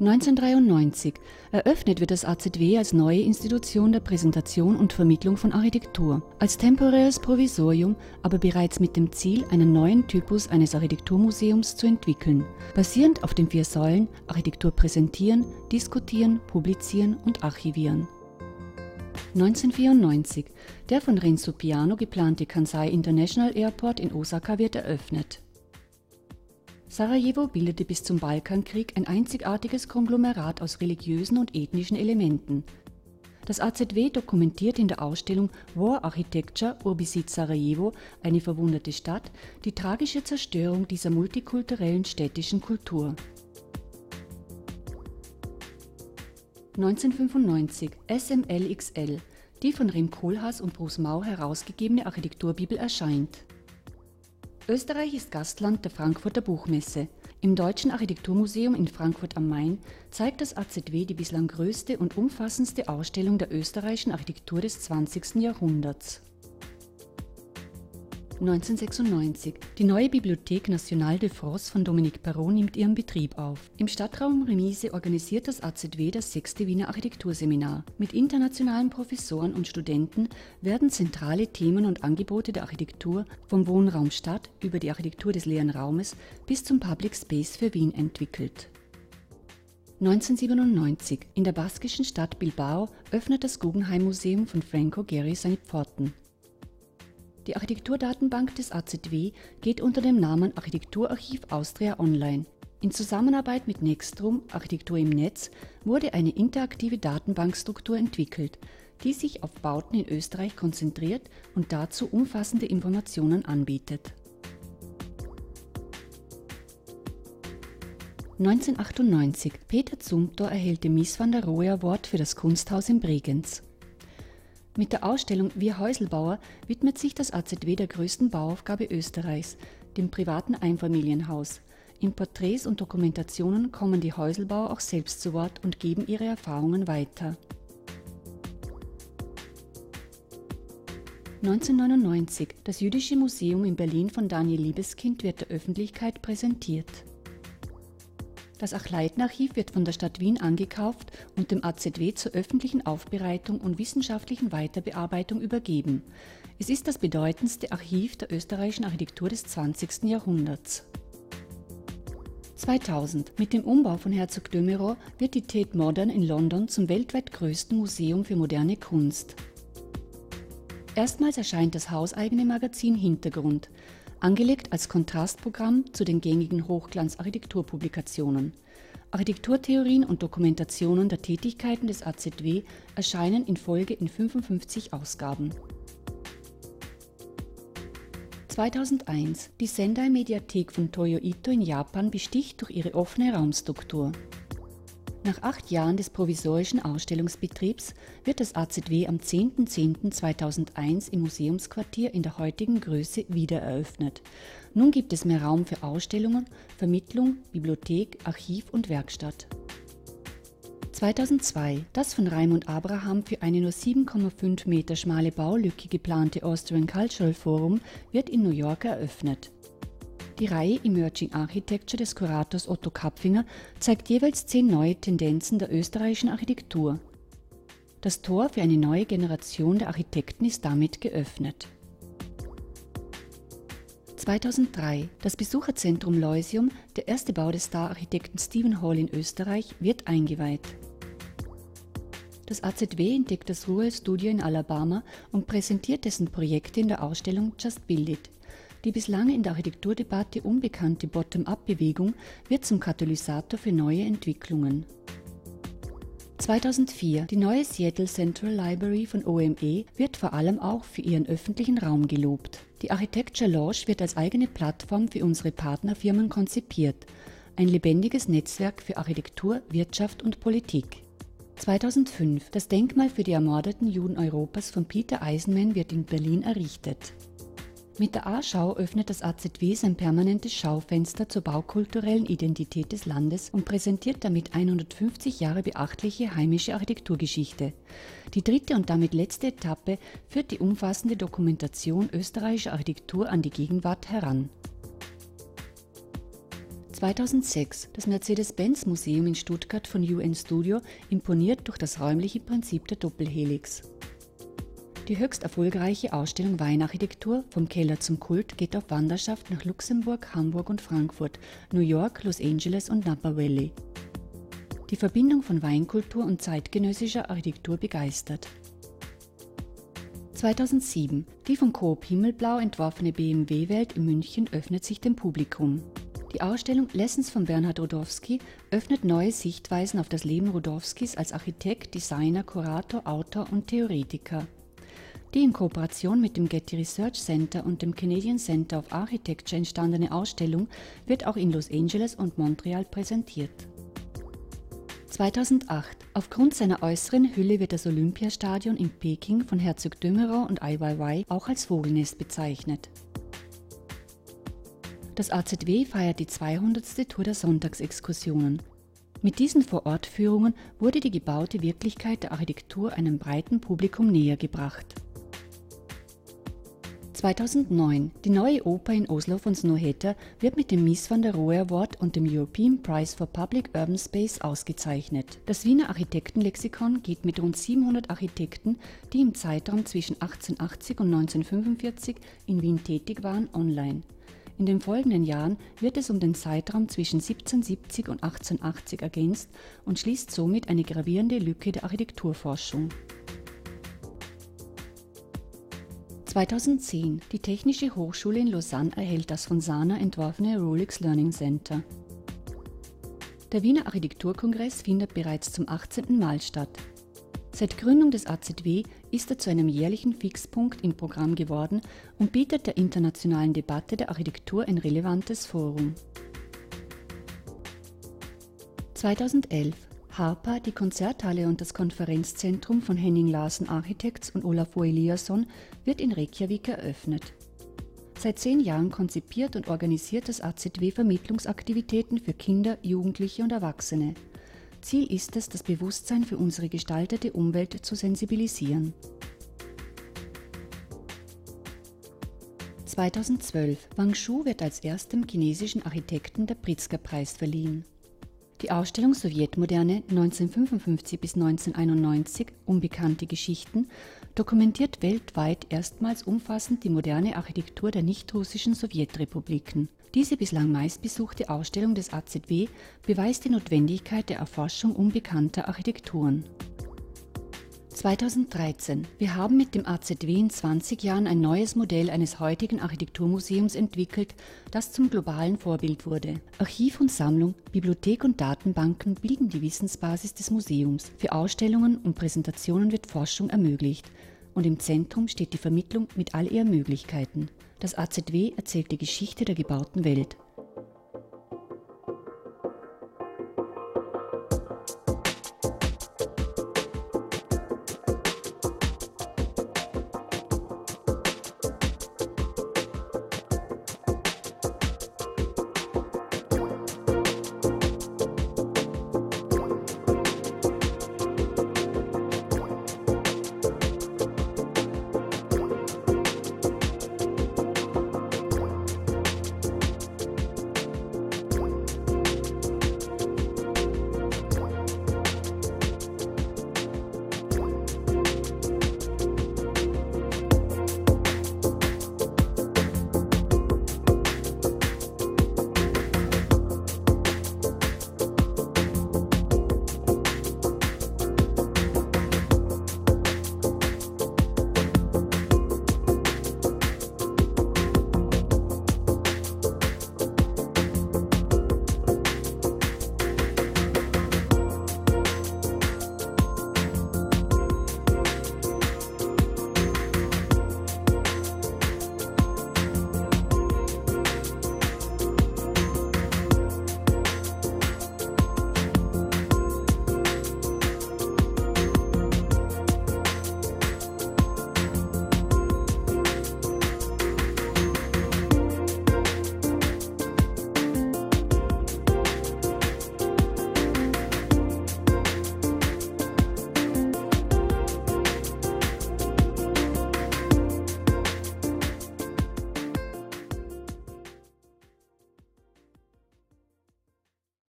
1993 eröffnet wird das AZW als neue Institution der Präsentation und Vermittlung von Architektur, als temporäres Provisorium, aber bereits mit dem Ziel, einen neuen Typus eines Architekturmuseums zu entwickeln, basierend auf den vier Säulen Architektur präsentieren, diskutieren, publizieren und archivieren. 1994 der von Renzo Piano geplante Kansai International Airport in Osaka wird eröffnet. Sarajevo bildete bis zum Balkankrieg ein einzigartiges Konglomerat aus religiösen und ethnischen Elementen. Das AZW dokumentiert in der Ausstellung War Architecture Urbisit Sarajevo, eine verwunderte Stadt, die tragische Zerstörung dieser multikulturellen städtischen Kultur. 1995 SMLXL, die von Rem Koolhaas und Bruce Mau herausgegebene Architekturbibel erscheint. Österreich ist Gastland der Frankfurter Buchmesse. Im Deutschen Architekturmuseum in Frankfurt am Main zeigt das AZW die bislang größte und umfassendste Ausstellung der österreichischen Architektur des 20. Jahrhunderts. 1996. Die neue Bibliothek Nationale de France von Dominique Perrault nimmt ihren Betrieb auf. Im Stadtraum Remise organisiert das AZW das sechste Wiener Architekturseminar. Mit internationalen Professoren und Studenten werden zentrale Themen und Angebote der Architektur vom Wohnraum Stadt über die Architektur des leeren Raumes bis zum Public Space für Wien entwickelt. 1997. In der baskischen Stadt Bilbao öffnet das Guggenheim Museum von Franco Gehry seine Pforten. Die Architekturdatenbank des AZW geht unter dem Namen Architekturarchiv Austria Online. In Zusammenarbeit mit Nextrum Architektur im Netz wurde eine interaktive Datenbankstruktur entwickelt, die sich auf Bauten in Österreich konzentriert und dazu umfassende Informationen anbietet. 1998 Peter Zumthor erhält den Mies van der Rohe Award für das Kunsthaus in Bregenz. Mit der Ausstellung Wir Häuselbauer widmet sich das AZW der größten Bauaufgabe Österreichs, dem privaten Einfamilienhaus. In Porträts und Dokumentationen kommen die Häuselbauer auch selbst zu Wort und geben ihre Erfahrungen weiter. 1999 Das Jüdische Museum in Berlin von Daniel Liebeskind wird der Öffentlichkeit präsentiert. Das Achleitenarchiv wird von der Stadt Wien angekauft und dem AZW zur öffentlichen Aufbereitung und wissenschaftlichen Weiterbearbeitung übergeben. Es ist das bedeutendste Archiv der österreichischen Architektur des 20. Jahrhunderts. 2000. Mit dem Umbau von Herzog de wird die Tate Modern in London zum weltweit größten Museum für moderne Kunst. Erstmals erscheint das hauseigene Magazin Hintergrund angelegt als Kontrastprogramm zu den gängigen Hochglanz-Architekturpublikationen. Architekturtheorien und Dokumentationen der Tätigkeiten des AZW erscheinen in Folge in 55 Ausgaben. 2001 Die Sendai-Mediathek von Toyo Ito in Japan besticht durch ihre offene Raumstruktur. Nach acht Jahren des provisorischen Ausstellungsbetriebs wird das AZW am 10.10.2001 im Museumsquartier in der heutigen Größe wiedereröffnet. Nun gibt es mehr Raum für Ausstellungen, Vermittlung, Bibliothek, Archiv und Werkstatt. 2002 das von Raimund Abraham für eine nur 7,5 Meter schmale Baulücke geplante Austrian Cultural Forum wird in New York eröffnet. Die Reihe Emerging Architecture des Kurators Otto Kapfinger zeigt jeweils zehn neue Tendenzen der österreichischen Architektur. Das Tor für eine neue Generation der Architekten ist damit geöffnet. 2003 Das Besucherzentrum Leusium, der erste Bau des Star-Architekten Stephen Hall in Österreich, wird eingeweiht. Das AZW entdeckt das Rural Studio in Alabama und präsentiert dessen Projekte in der Ausstellung Just Build It, die bislang in der Architekturdebatte unbekannte Bottom-up-Bewegung wird zum Katalysator für neue Entwicklungen. 2004 Die neue Seattle Central Library von OME wird vor allem auch für ihren öffentlichen Raum gelobt. Die Architecture Lounge wird als eigene Plattform für unsere Partnerfirmen konzipiert, ein lebendiges Netzwerk für Architektur, Wirtschaft und Politik. 2005 Das Denkmal für die ermordeten Juden Europas von Peter Eisenman wird in Berlin errichtet. Mit der A-Schau öffnet das AZW sein permanentes Schaufenster zur baukulturellen Identität des Landes und präsentiert damit 150 Jahre beachtliche heimische Architekturgeschichte. Die dritte und damit letzte Etappe führt die umfassende Dokumentation österreichischer Architektur an die Gegenwart heran. 2006 das Mercedes-Benz Museum in Stuttgart von UN Studio imponiert durch das räumliche Prinzip der Doppelhelix. Die höchst erfolgreiche Ausstellung Weinarchitektur vom Keller zum Kult geht auf Wanderschaft nach Luxemburg, Hamburg und Frankfurt, New York, Los Angeles und Napa Valley. Die Verbindung von Weinkultur und zeitgenössischer Architektur begeistert. 2007. Die von Coop Himmelblau entworfene BMW-Welt in München öffnet sich dem Publikum. Die Ausstellung Lessons von Bernhard Rudowski öffnet neue Sichtweisen auf das Leben Rudowskis als Architekt, Designer, Kurator, Autor und Theoretiker. Die in Kooperation mit dem Getty Research Center und dem Canadian Center of Architecture entstandene Ausstellung wird auch in Los Angeles und Montreal präsentiert. 2008. Aufgrund seiner äußeren Hülle wird das Olympiastadion in Peking von Herzog Dömerow und Weiwei auch als Vogelnest bezeichnet. Das AZW feiert die 200. Tour der Sonntagsexkursionen. Mit diesen Vorortführungen wurde die gebaute Wirklichkeit der Architektur einem breiten Publikum näher gebracht. 2009. Die neue Oper in Oslo von Snoheta wird mit dem Mies van der Rohe Award und dem European Prize for Public Urban Space ausgezeichnet. Das Wiener Architektenlexikon geht mit rund 700 Architekten, die im Zeitraum zwischen 1880 und 1945 in Wien tätig waren, online. In den folgenden Jahren wird es um den Zeitraum zwischen 1770 und 1880 ergänzt und schließt somit eine gravierende Lücke der Architekturforschung. 2010. Die Technische Hochschule in Lausanne erhält das von Sana entworfene Rolex Learning Center. Der Wiener Architekturkongress findet bereits zum 18. Mal statt. Seit Gründung des AZW ist er zu einem jährlichen Fixpunkt im Programm geworden und bietet der internationalen Debatte der Architektur ein relevantes Forum. 2011 Harpa, die Konzerthalle und das Konferenzzentrum von Henning Larsen Architects und Olafur Eliasson wird in Reykjavik eröffnet. Seit zehn Jahren konzipiert und organisiert das AZW Vermittlungsaktivitäten für Kinder, Jugendliche und Erwachsene. Ziel ist es, das Bewusstsein für unsere gestaltete Umwelt zu sensibilisieren. 2012 Wang Shu wird als erstem chinesischen Architekten der Pritzker-Preis verliehen. Die Ausstellung Sowjetmoderne 1955 bis 1991 Unbekannte Geschichten dokumentiert weltweit erstmals umfassend die moderne Architektur der nicht-russischen Sowjetrepubliken. Diese bislang meistbesuchte Ausstellung des AZW beweist die Notwendigkeit der Erforschung unbekannter Architekturen. 2013. Wir haben mit dem AZW in 20 Jahren ein neues Modell eines heutigen Architekturmuseums entwickelt, das zum globalen Vorbild wurde. Archiv und Sammlung, Bibliothek und Datenbanken bilden die Wissensbasis des Museums. Für Ausstellungen und Präsentationen wird Forschung ermöglicht. Und im Zentrum steht die Vermittlung mit all ihren Möglichkeiten. Das AZW erzählt die Geschichte der gebauten Welt.